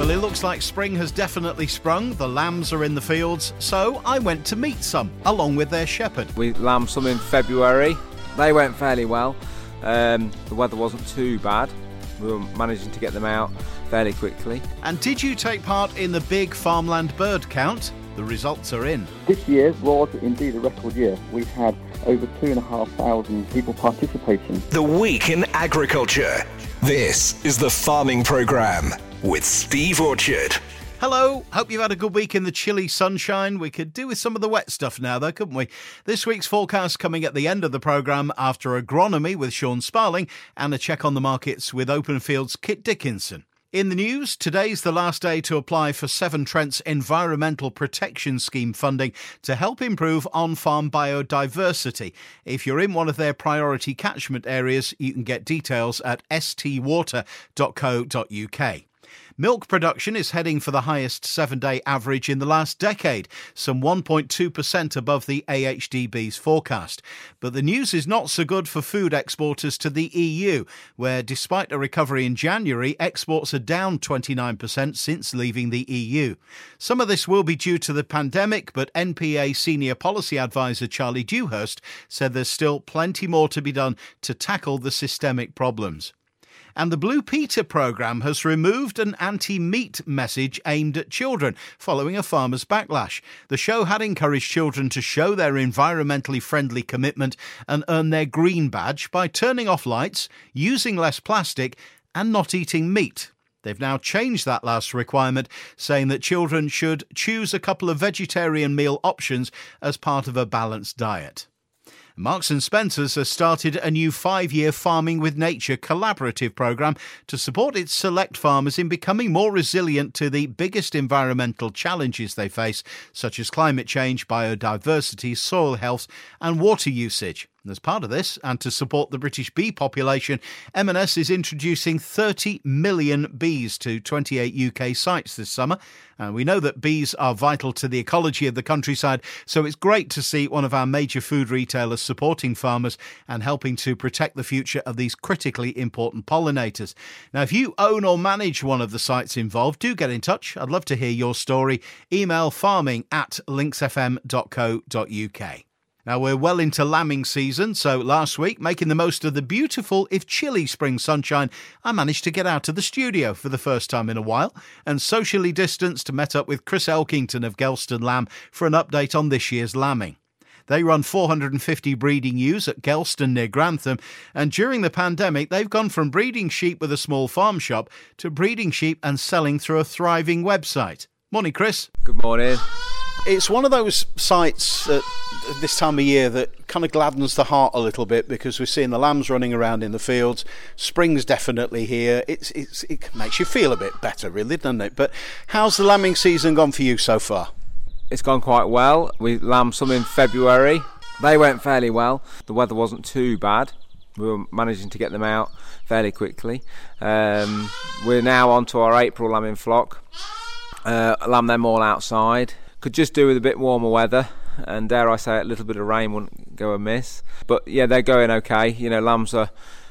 Well, it looks like spring has definitely sprung. The lambs are in the fields, so I went to meet some, along with their shepherd. We lambed some in February. They went fairly well. Um, the weather wasn't too bad. We were managing to get them out fairly quickly. And did you take part in the big farmland bird count? The results are in. This year was indeed a record year. We had over two and a half thousand people participating. The Week in Agriculture. This is the Farming Programme with Steve Orchard. Hello, hope you've had a good week in the chilly sunshine. We could do with some of the wet stuff now, though, couldn't we? This week's forecast coming at the end of the programme after agronomy with Sean Sparling and a check on the markets with Openfield's Kit Dickinson. In the news, today's the last day to apply for Severn Trent's Environmental Protection Scheme funding to help improve on farm biodiversity. If you're in one of their priority catchment areas, you can get details at stwater.co.uk. Milk production is heading for the highest seven day average in the last decade, some 1.2% above the AHDB's forecast. But the news is not so good for food exporters to the EU, where despite a recovery in January, exports are down 29% since leaving the EU. Some of this will be due to the pandemic, but NPA Senior Policy Advisor Charlie Dewhurst said there's still plenty more to be done to tackle the systemic problems and the Blue Peter programme has removed an anti meat message aimed at children following a farmer's backlash. The show had encouraged children to show their environmentally friendly commitment and earn their green badge by turning off lights, using less plastic, and not eating meat. They've now changed that last requirement, saying that children should choose a couple of vegetarian meal options as part of a balanced diet. Marks and Spencers has started a new five-year Farming with Nature collaborative programme to support its select farmers in becoming more resilient to the biggest environmental challenges they face, such as climate change, biodiversity, soil health and water usage. As part of this, and to support the British bee population, M&S is introducing 30 million bees to 28 UK sites this summer. And we know that bees are vital to the ecology of the countryside, so it's great to see one of our major food retailers supporting farmers and helping to protect the future of these critically important pollinators. Now, if you own or manage one of the sites involved, do get in touch. I'd love to hear your story. Email farming at linksfm.co.uk. Now, we're well into lambing season, so last week, making the most of the beautiful, if chilly, spring sunshine, I managed to get out of the studio for the first time in a while and socially distanced met up with Chris Elkington of Gelston Lamb for an update on this year's lambing. They run 450 breeding ewes at Gelston near Grantham, and during the pandemic, they've gone from breeding sheep with a small farm shop to breeding sheep and selling through a thriving website. Morning, Chris. Good morning. It's one of those sights at this time of year that kind of gladdens the heart a little bit because we're seeing the lambs running around in the fields. Spring's definitely here. It's, it's it makes you feel a bit better, really, doesn't it? But how's the lambing season gone for you so far? It's gone quite well. We lambed some in February. They went fairly well. The weather wasn't too bad. We were managing to get them out fairly quickly. Um, we're now on to our April lambing flock. Uh, lamb them all outside. Could just do with a bit warmer weather, and dare I say, a little bit of rain wouldn't go amiss. But yeah, they're going okay. You know, lambs are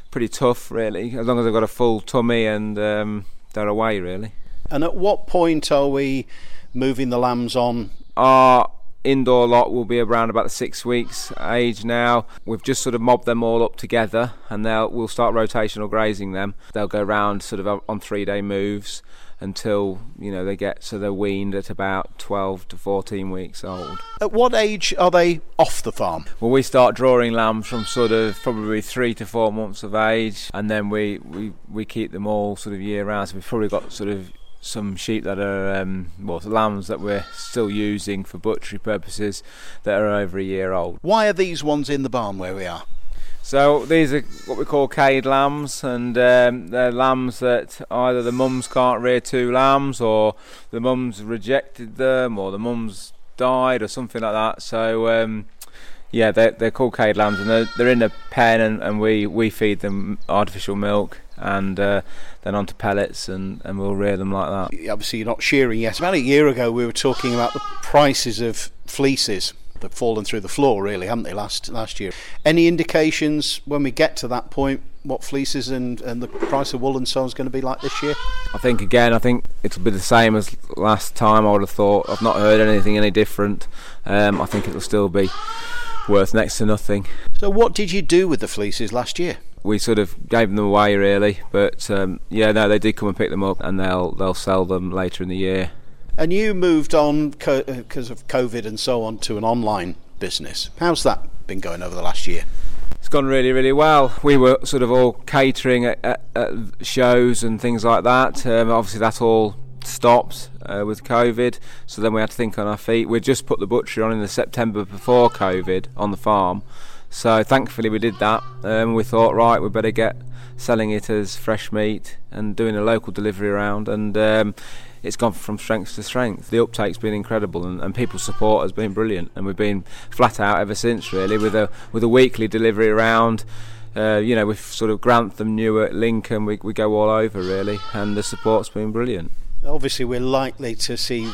pretty tough, really, as long as they've got a full tummy and um, they're away, really. And at what point are we moving the lambs on? Our indoor lot will be around about the six weeks age now. We've just sort of mobbed them all up together, and they'll we'll start rotational grazing them. They'll go around sort of on three day moves until you know they get so they're weaned at about 12 to 14 weeks old. At what age are they off the farm? Well, we start drawing lambs from sort of probably three to four months of age, and then we we, we keep them all sort of year round. So we've probably got sort of some sheep that are um, well lambs that we're still using for butchery purposes that are over a year old. Why are these ones in the barn where we are? So these are what we call cade lambs, and um, they're lambs that either the mums can't rear two lambs, or the mums rejected them, or the mums died, or something like that. So um, yeah, they're, they're called cade lambs, and they're, they're in a pen, and, and we, we feed them artificial milk, and uh, then onto pellets, and, and we'll rear them like that. Obviously, you're not shearing yet. About a year ago, we were talking about the prices of fleeces that've fallen through the floor, really, haven't they? Last last year. Any indications when we get to that point what fleeces and, and the price of wool and so on is going to be like this year? I think again, I think it'll be the same as last time. I would have thought. I've not heard anything any different. Um, I think it'll still be worth next to nothing. So, what did you do with the fleeces last year? We sort of gave them away, really. But um, yeah, no, they did come and pick them up, and they'll they'll sell them later in the year. And you moved on because uh, of COVID and so on to an online business. How's that been going over the last year? It's gone really, really well. We were sort of all catering at, at, at shows and things like that. Um, obviously, that all stopped uh, with COVID, so then we had to think on our feet. We just put the butchery on in the September before COVID on the farm, so thankfully we did that. Um, we thought, right, we better get selling it as fresh meat and doing a local delivery around, and um, it's gone from strength to strength. The uptake's been incredible, and, and people's support has been brilliant, and we've been flat out ever since. Really, with a with a weekly delivery around. Uh, you know, with sort of Grantham, Newark, Lincoln, we, we go all over really, and the support's been brilliant. Obviously, we're likely to see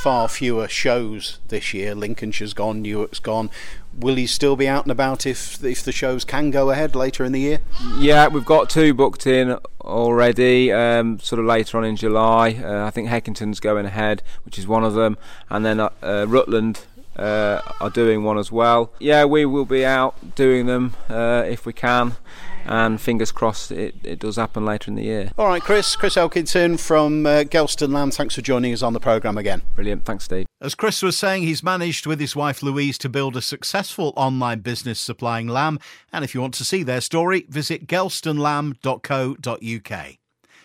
far fewer shows this year. Lincolnshire's gone, Newark's gone. Will you still be out and about if if the shows can go ahead later in the year? Yeah, we've got two booked in already, um, sort of later on in July. Uh, I think Heckington's going ahead, which is one of them, and then uh, uh, Rutland uh, are doing one as well. Yeah, we will be out doing them uh, if we can and fingers crossed it, it does happen later in the year. All right, Chris. Chris Elkinson from uh, Gelston Lamb, thanks for joining us on the programme again. Brilliant. Thanks, Steve. As Chris was saying, he's managed with his wife Louise to build a successful online business supplying lamb. And if you want to see their story, visit gelstonlamb.co.uk.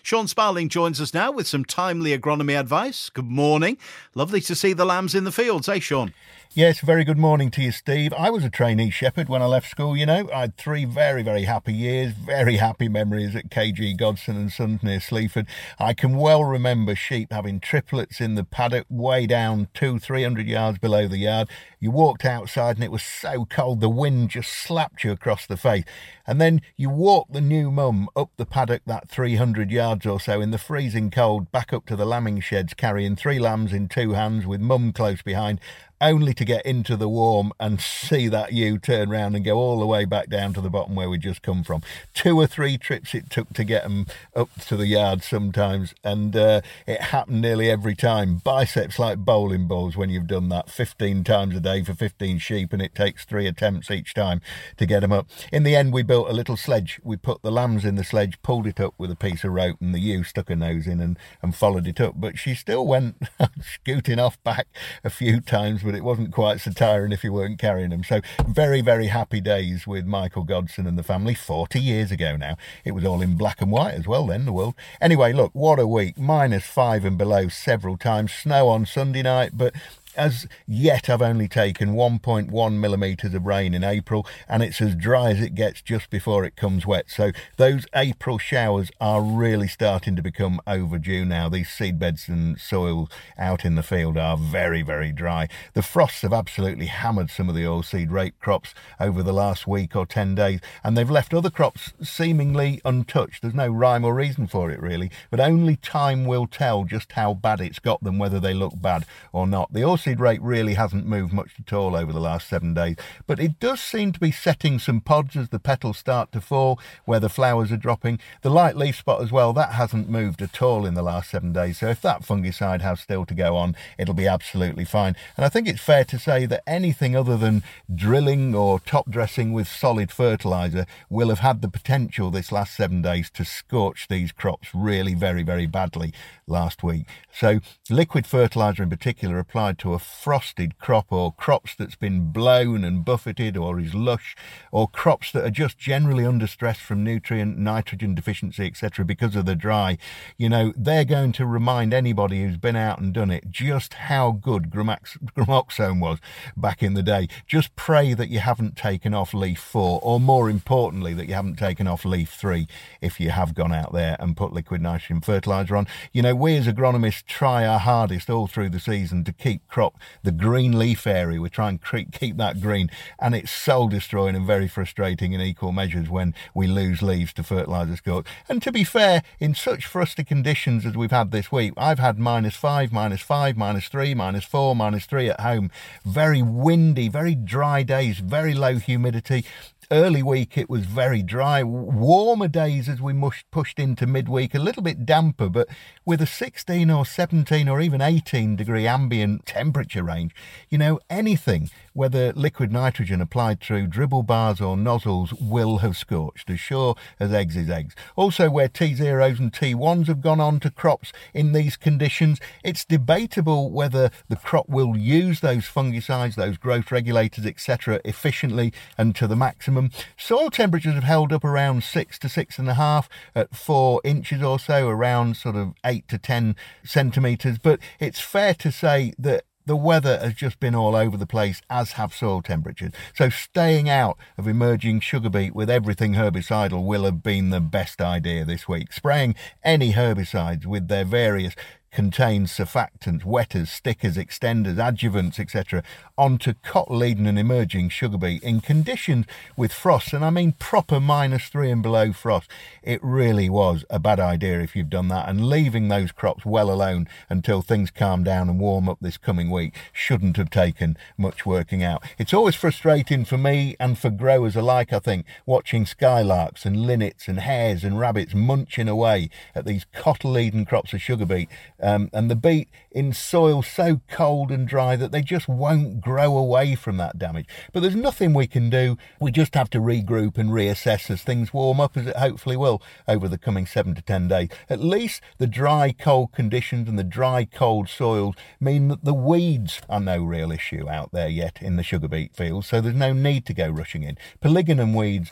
Sean Sparling joins us now with some timely agronomy advice. Good morning. Lovely to see the lambs in the fields, eh, Sean? Yes, very good morning to you, Steve. I was a trainee shepherd when I left school, you know. I had three very, very happy years, very happy memories at KG Godson and Sons near Sleaford. I can well remember sheep having triplets in the paddock way down two, three hundred yards below the yard. You walked outside and it was so cold, the wind just slapped you across the face. And then you walked the new mum up the paddock that 300 yards or so in the freezing cold back up to the lambing sheds carrying three lambs in two hands with mum close behind only to get into the warm and see that ewe turn round and go all the way back down to the bottom where we just come from. Two or three trips it took to get them up to the yard sometimes, and uh, it happened nearly every time. Biceps like bowling balls when you've done that 15 times a day for 15 sheep, and it takes three attempts each time to get them up. In the end, we built a little sledge. We put the lambs in the sledge, pulled it up with a piece of rope, and the ewe stuck her nose in and, and followed it up. But she still went scooting off back a few times but it wasn't quite so tiring if you weren't carrying them. So very, very happy days with Michael Godson and the family 40 years ago now. It was all in black and white as well then, the world. Anyway, look, what a week. Minus five and below several times. Snow on Sunday night, but as yet, I've only taken 1.1 millimetres of rain in April, and it's as dry as it gets just before it comes wet. So those April showers are really starting to become overdue now. These seedbeds and soil out in the field are very, very dry. The frosts have absolutely hammered some of the oilseed rape crops over the last week or 10 days, and they've left other crops seemingly untouched. There's no rhyme or reason for it, really, but only time will tell just how bad it's got them, whether they look bad or not. The oilseed rape really hasn't moved much at all over the last seven days, but it does seem to be setting some pods as the petals start to fall where the flowers are dropping. The light leaf spot as well, that hasn't moved at all in the last seven days. So if that fungicide has still to go on, it'll be absolutely fine. And I think it's fair to say that anything other than drilling or top dressing with solid fertilizer will have had the potential this last seven days to scorch these crops really very, very badly last week. So liquid fertilizer in particular applied to a frosted crop or crops that's been blown and buffeted or is lush or crops that are just generally under stress from nutrient, nitrogen deficiency, etc., because of the dry, you know, they're going to remind anybody who's been out and done it just how good gramoxone was back in the day. Just pray that you haven't taken off leaf four, or more importantly, that you haven't taken off leaf three if you have gone out there and put liquid nitrogen fertilizer on. You know, we as agronomists try our hardest all through the season to keep crop, the green leaf area. We try and keep that green, and it's soul destroying and very frustrating in equal measures when we lose leaves to fertiliser scorch. And to be fair, in such frosty conditions as we've had this week, I've had minus five, minus five, minus three, minus four, minus three at home. Very windy, very dry days, very low humidity early week it was very dry. Warmer days as we mushed, pushed into midweek, a little bit damper, but with a 16 or 17 or even 18 degree ambient temperature range, you know, anything whether liquid nitrogen applied through dribble bars or nozzles will have scorched, as sure as eggs is eggs. Also, where T0s and T1s have gone on to crops in these conditions, it's debatable whether the crop will use those fungicides, those growth regulators, etc., efficiently and to the maximum. Soil temperatures have held up around six to six and a half at four inches or so, around sort of eight to ten centimetres, but it's fair to say that the weather has just been all over the place, as have soil temperatures. So staying out of emerging sugar beet with everything herbicidal will have been the best idea this week. Spraying any herbicides with their various contains surfactants, wetters, stickers, extenders, adjuvants, etc., onto cotyledon and emerging sugar beet in conditions with frost, and I mean proper minus three and below frost. It really was a bad idea if you've done that, and leaving those crops well alone until things calm down and warm up this coming week shouldn't have taken much working out. It's always frustrating for me and for growers alike, I think, watching skylarks and linnets and hares and rabbits munching away at these cotyledon crops of sugar beet um, and the beet in soil so cold and dry that they just won't grow away from that damage. But there's nothing we can do. We just have to regroup and reassess as things warm up, as it hopefully will over the coming seven to ten days. At least the dry, cold conditions and the dry, cold soils mean that the weeds are no real issue out there yet in the sugar beet fields, so there's no need to go rushing in. Polygonum weeds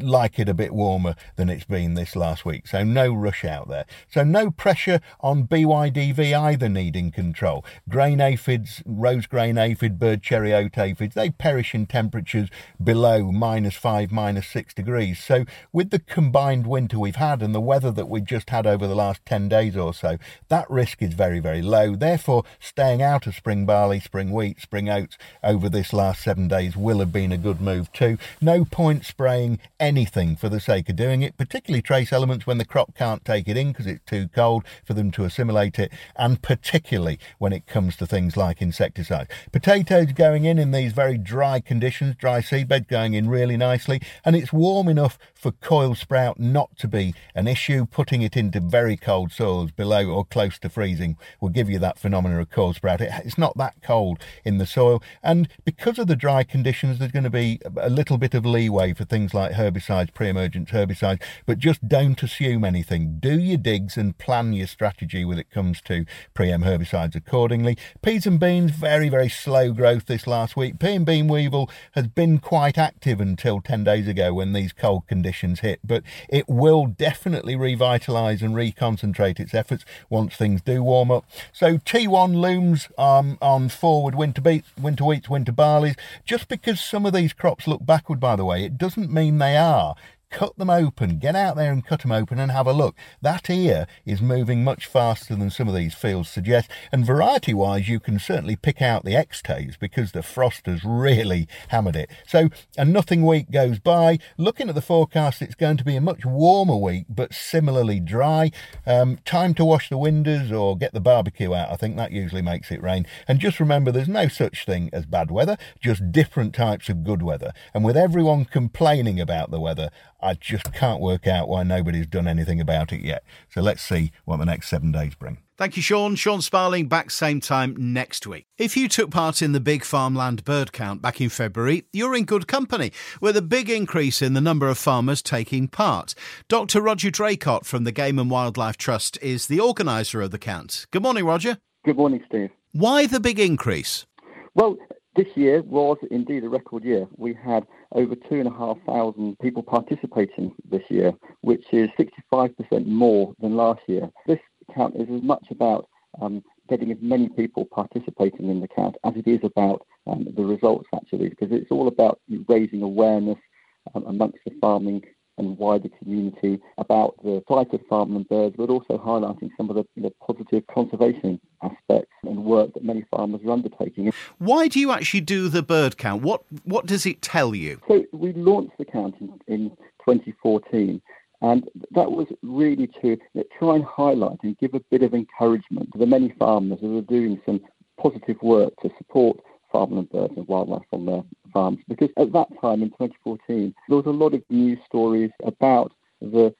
like it a bit warmer than it's been this last week, so no rush out there. So no pressure on B1. IDV either needing control. Grain aphids, rose grain aphid, bird cherry oat aphids, they perish in temperatures below minus five, minus six degrees. So, with the combined winter we've had and the weather that we've just had over the last 10 days or so, that risk is very, very low. Therefore, staying out of spring barley, spring wheat, spring oats over this last seven days will have been a good move too. No point spraying anything for the sake of doing it, particularly trace elements when the crop can't take it in because it's too cold for them to assimilate it, and particularly when it comes to things like insecticides. Potatoes going in in these very dry conditions, dry seedbed going in really nicely, and it's warm enough for coil sprout not to be an issue. Putting it into very cold soils below or close to freezing will give you that phenomenon of coil sprout. it's not that cold in the soil, and because of the dry conditions, there's going to be a little bit of leeway for things like herbicides, pre-emergent herbicides, but just don't assume anything. Do your digs and plan your strategy with it comes to pre-em herbicides accordingly. Peas and beans, very, very slow growth this last week. Pea and bean weevil has been quite active until 10 days ago when these cold conditions hit, but it will definitely revitalise and reconcentrate its efforts once things do warm up. So T1 looms um, on forward winter beets, winter wheats, winter barleys. Just because some of these crops look backward, by the way, it doesn't mean they are cut them open, get out there and cut them open and have a look. That ear is moving much faster than some of these fields suggest. And variety wise, you can certainly pick out the Extases because the frost has really hammered it. So a nothing week goes by. Looking at the forecast, it's going to be a much warmer week, but similarly dry. Um, time to wash the windows or get the barbecue out. I think that usually makes it rain. And just remember, there's no such thing as bad weather, just different types of good weather. And with everyone complaining about the weather, I just can't work out why nobody's done anything about it yet. So let's see what the next seven days bring. Thank you, Sean. Sean Sparling back same time next week. If you took part in the big farmland bird count back in February, you're in good company with a big increase in the number of farmers taking part. Dr. Roger Draycott from the Game and Wildlife Trust is the organiser of the count. Good morning, Roger. Good morning, Steve. Why the big increase? Well, this year was indeed a record year. We had over 2,500 people participating this year, which is 65% more than last year. This count is as much about um, getting as many people participating in the count as it is about um, the results, actually, because it's all about raising awareness um, amongst the farming and wider community about the plight of farmland birds, but also highlighting some of the, the positive conservation aspects and work that many farmers are undertaking. Why do you actually do the bird count? What what does it tell you? So we launched the count in, in 2014. And that was really to try and highlight and give a bit of encouragement to the many farmers who are doing some positive work to support farmland birds and wildlife on their farms. Because at that time in 2014, there was a lot of news stories about the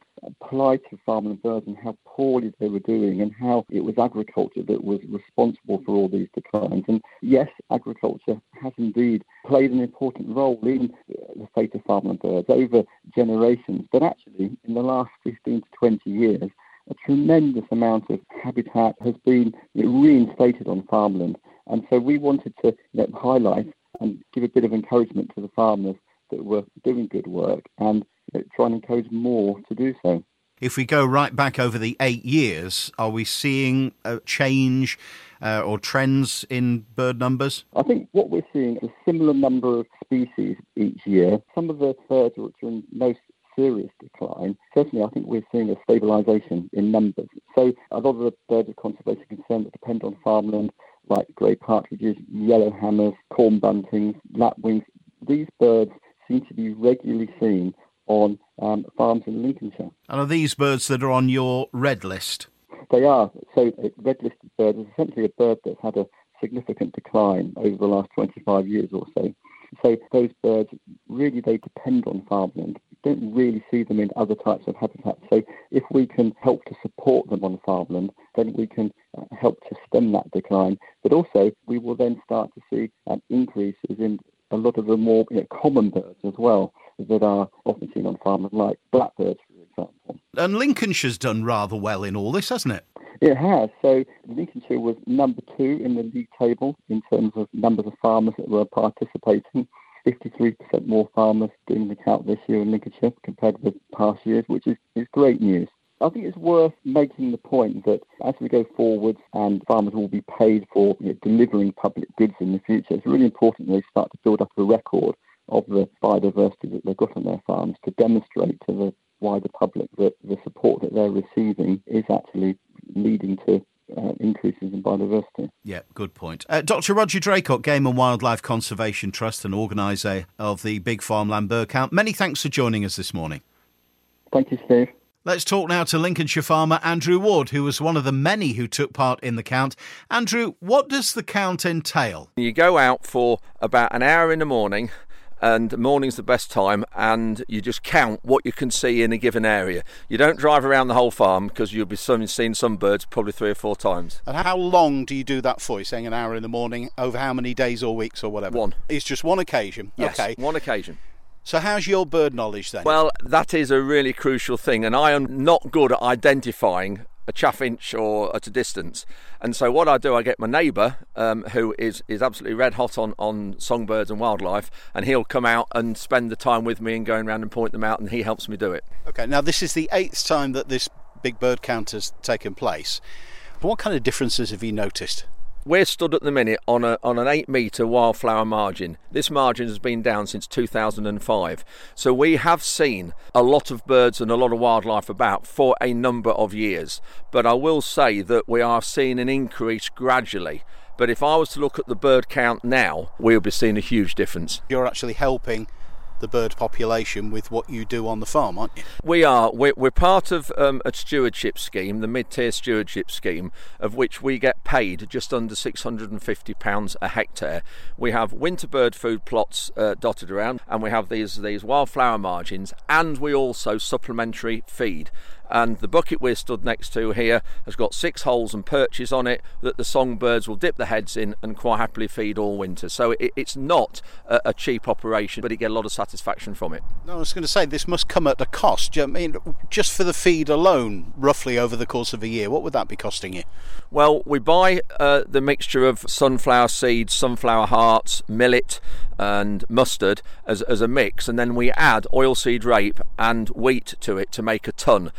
plight of farmland birds and how poorly they were doing and how it was agriculture that was responsible for all these declines. And yes, agriculture has indeed played an important role in the fate of farmland birds over generations. But actually, in the last 15 to 20 years, a tremendous amount of habitat has been reinstated on farmland. And so we wanted to you know, highlight and give a bit of encouragement to the farmers that were doing good work and you know, try and encourage more to do so. If we go right back over the eight years, are we seeing a change uh, or trends in bird numbers? I think what we're seeing is a similar number of species each year. Some of the birds which are in most serious decline, certainly I think we're seeing a stabilisation in numbers. So a lot of the birds of conservation concern that depend on farmland, like grey partridges, yellow hammers, corn buntings, lapwings, these birds seem to be regularly seen on um, farms in Lincolnshire. And are these birds that are on your red list? They are. So a red listed bird is essentially a bird that's had a significant decline over the last 25 years or so. So those birds really they depend on farmland. You don't really see them in other types of habitats. So if we can help to support them on farmland, then we can uh, help to stem that decline. But also we will then start to see um, increases in a lot of the more you know, common birds as well that are often seen on farmland, like blackbirds, for example. And Lincolnshire's done rather well in all this, hasn't it? It has. So Lincolnshire was number two in the league table in terms of numbers of farmers that were participating. 53% more farmers doing the count this year in Lincolnshire compared with past years, which is, is great news. I think it's worth making the point that as we go forward and farmers will be paid for you know, delivering public goods in the future, it's really important they start to build up a record of the biodiversity that they've got on their farms to demonstrate to the wider public that the support that they're receiving is actually leading to uh, increases in biodiversity. Yeah, good point. Uh, Dr. Roger Draycott, Game and Wildlife Conservation Trust and organiser of the Big Farmland Bird Count. Many thanks for joining us this morning. Thank you, Steve. Let's talk now to Lincolnshire farmer Andrew Ward, who was one of the many who took part in the count. Andrew, what does the count entail? You go out for about an hour in the morning and morning's the best time and you just count what you can see in a given area. You don't drive around the whole farm because you'll be seeing some birds probably three or four times. And how long do you do that for? You're saying an hour in the morning over how many days or weeks or whatever? One. It's just one occasion. Yes, okay. one occasion. So how's your bird knowledge then? Well, that is a really crucial thing, and I am not good at identifying a chaffinch or at a distance. And so what I do, I get my neighbour, um, who is, is absolutely red hot on, on songbirds and wildlife, and he'll come out and spend the time with me and going around and point them out, and he helps me do it. Okay, now this is the eighth time that this big bird count has taken place. What kind of differences have you noticed? We're stood at the minute on a on an eight metre wildflower margin. This margin has been down since 2005. So we have seen a lot of birds and a lot of wildlife about for a number of years. But I will say that we are seeing an increase gradually. But if I was to look at the bird count now, we'll be seeing a huge difference. You're actually helping the bird population with what you do on the farm, aren't you? We are. We're, we're part of um, a stewardship scheme, the mid-tier stewardship scheme, of which we get paid just under £650 a hectare. We have winter bird food plots uh, dotted around, and we have these these wildflower margins, and we also supplementary feed and the bucket we're stood next to here has got six holes and perches on it that the songbirds will dip their heads in and quite happily feed all winter. So it, it's not a, a, cheap operation, but you get a lot of satisfaction from it. No, I was going to say this must come at a cost. I mean, just for the feed alone, roughly over the course of a year, what would that be costing you? Well, we buy uh, the mixture of sunflower seeds, sunflower hearts, millet, and mustard as, as a mix, and then we add oilseed rape and wheat to it to make a ton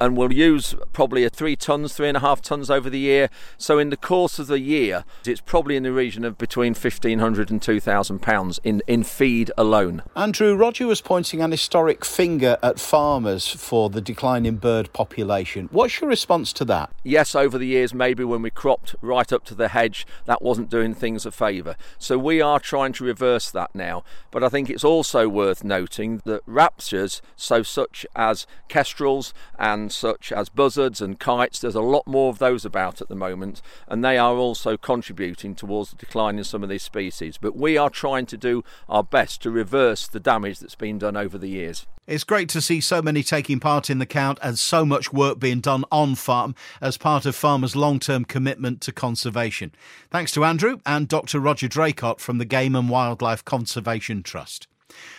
and we'll use probably a three tons, three and a half tons over the year. So in the course of the year, it's probably in the region of between 1,500 and 2,000 pounds in, in feed alone. Andrew, Roger was pointing an historic finger at farmers for the decline in bird population. What's your response to that? Yes, over the years, maybe when we cropped right up to the hedge, that wasn't doing things a favour. So we are trying to reverse that now. But I think it's also worth noting that raptures, so such as kestrels and such as buzzards and kites, there's a lot more of those about at the moment, and they are also contributing towards the decline in some of these species. But we are trying to do our best to reverse the damage that's been done over the years. It's great to see so many taking part in the count and so much work being done on farm as part of farmers' long term commitment to conservation. Thanks to Andrew and Dr. Roger Draycott from the Game and Wildlife Conservation Trust.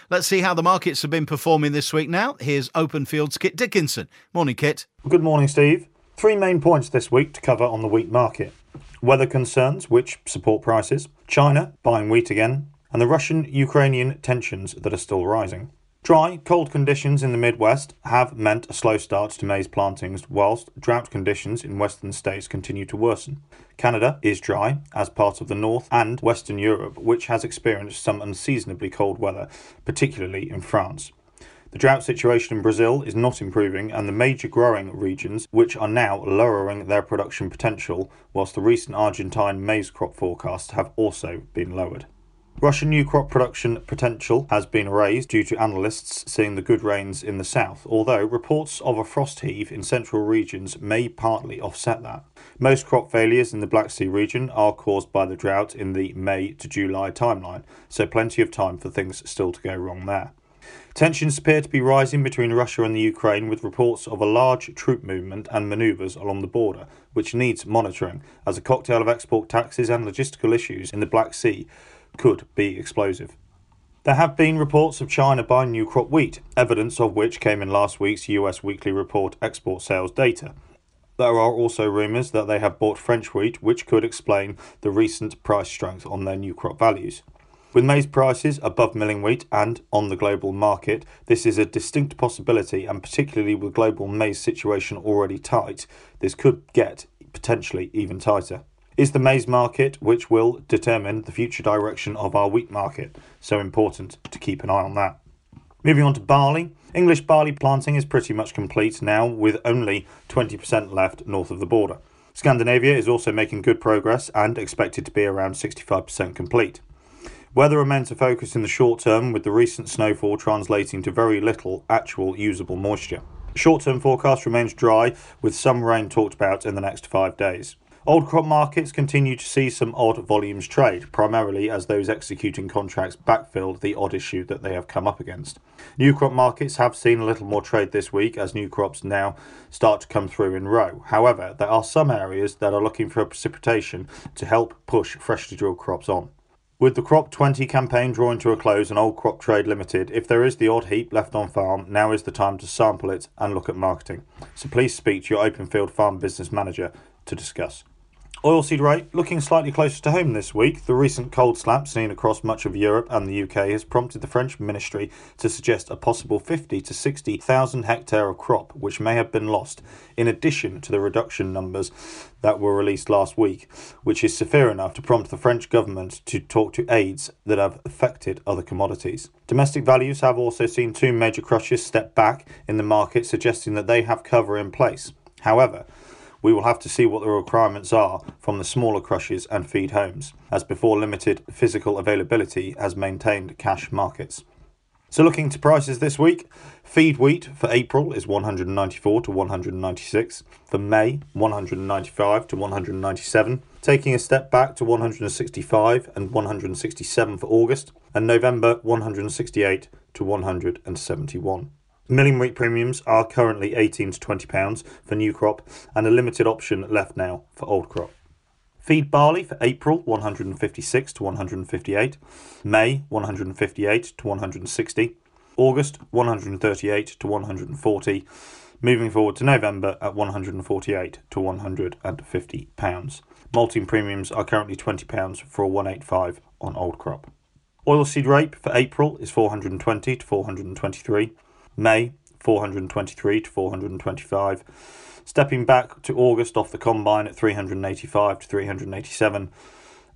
Let's see how the markets have been performing this week now. Here's Openfield's Kit Dickinson. Morning, Kit. Good morning, Steve. Three main points this week to cover on the wheat market weather concerns, which support prices, China buying wheat again, and the Russian Ukrainian tensions that are still rising. Dry, cold conditions in the Midwest have meant a slow start to maize plantings, whilst drought conditions in western states continue to worsen. Canada is dry, as part of the North and Western Europe, which has experienced some unseasonably cold weather, particularly in France. The drought situation in Brazil is not improving, and the major growing regions, which are now lowering their production potential, whilst the recent Argentine maize crop forecasts have also been lowered. Russian new crop production potential has been raised due to analysts seeing the good rains in the south, although reports of a frost heave in central regions may partly offset that. Most crop failures in the Black Sea region are caused by the drought in the May to July timeline, so plenty of time for things still to go wrong there. Tensions appear to be rising between Russia and the Ukraine, with reports of a large troop movement and manoeuvres along the border, which needs monitoring, as a cocktail of export taxes and logistical issues in the Black Sea could be explosive. There have been reports of China buying new crop wheat, evidence of which came in last week's US weekly report export sales data. There are also rumours that they have bought French wheat, which could explain the recent price strength on their new crop values. With maize prices above milling wheat and on the global market, this is a distinct possibility, and particularly with global maize situation already tight, this could get potentially even tighter is the maize market, which will determine the future direction of our wheat market. So important to keep an eye on that. Moving on to barley. English barley planting is pretty much complete now, with only 20% left north of the border. Scandinavia is also making good progress and expected to be around 65% complete. Weather remains a focus in the short term, with the recent snowfall translating to very little actual usable moisture. Short term forecast remains dry, with some rain talked about in the next five days. Old crop markets continue to see some odd volumes trade, primarily as those executing contracts backfilled the odd issue that they have come up against. New crop markets have seen a little more trade this week as new crops now start to come through in row. However, there are some areas that are looking for precipitation to help push freshly drilled crops on. With the Crop 20 campaign drawing to a close and old crop trade limited, if there is the odd heap left on farm, now is the time to sample it and look at marketing. So please speak to your Openfield farm business manager to discuss. Oilseed rape looking slightly closer to home this week. The recent cold snap seen across much of Europe and the UK has prompted the French ministry to suggest a possible 50 to 60,000 hectare of crop which may have been lost, in addition to the reduction numbers that were released last week, which is severe enough to prompt the French government to talk to aids that have affected other commodities. Domestic values have also seen two major crushers step back in the market, suggesting that they have cover in place. However, we will have to see what the requirements are from the smaller crushes and feed homes, as before limited physical availability has maintained cash markets. So looking to prices this week, feed wheat for April is 194 to 196, for May 195 to 197, taking a step back to 165 and 167 for August, and November 168 to 171. Milling wheat premiums are currently 18 to 20 pounds for new crop and a limited option left now for old crop. Feed barley for April 156 to 158, May 158 to 160, August 138 to 140, moving forward to November at 148 to 150 pounds. Malting premiums are currently 20 pounds for a 185 on old crop. Oilseed rape for April is 420 to 423. May 423 to 425. Stepping back to August off the combine at 385 to 387,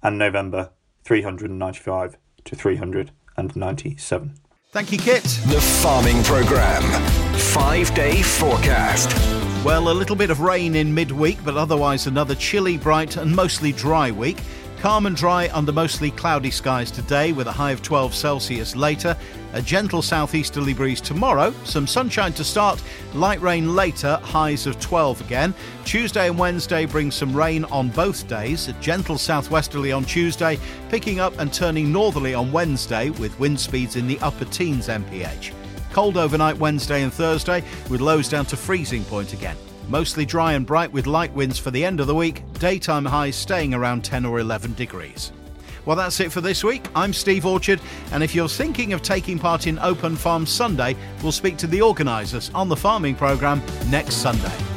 and November 395 to 397. Thank you, Kit. The Farming Programme. Five day forecast. Well, a little bit of rain in midweek, but otherwise another chilly, bright, and mostly dry week. Calm and dry under mostly cloudy skies today with a high of 12 Celsius later. A gentle southeasterly breeze tomorrow. Some sunshine to start, light rain later, highs of 12 again. Tuesday and Wednesday bring some rain on both days. A gentle southwesterly on Tuesday, picking up and turning northerly on Wednesday with wind speeds in the upper teens mph. Cold overnight Wednesday and Thursday with lows down to freezing point again. Mostly dry and bright with light winds for the end of the week, daytime highs staying around 10 or 11 degrees. Well, that's it for this week. I'm Steve Orchard, and if you're thinking of taking part in Open Farm Sunday, we'll speak to the organisers on the farming programme next Sunday.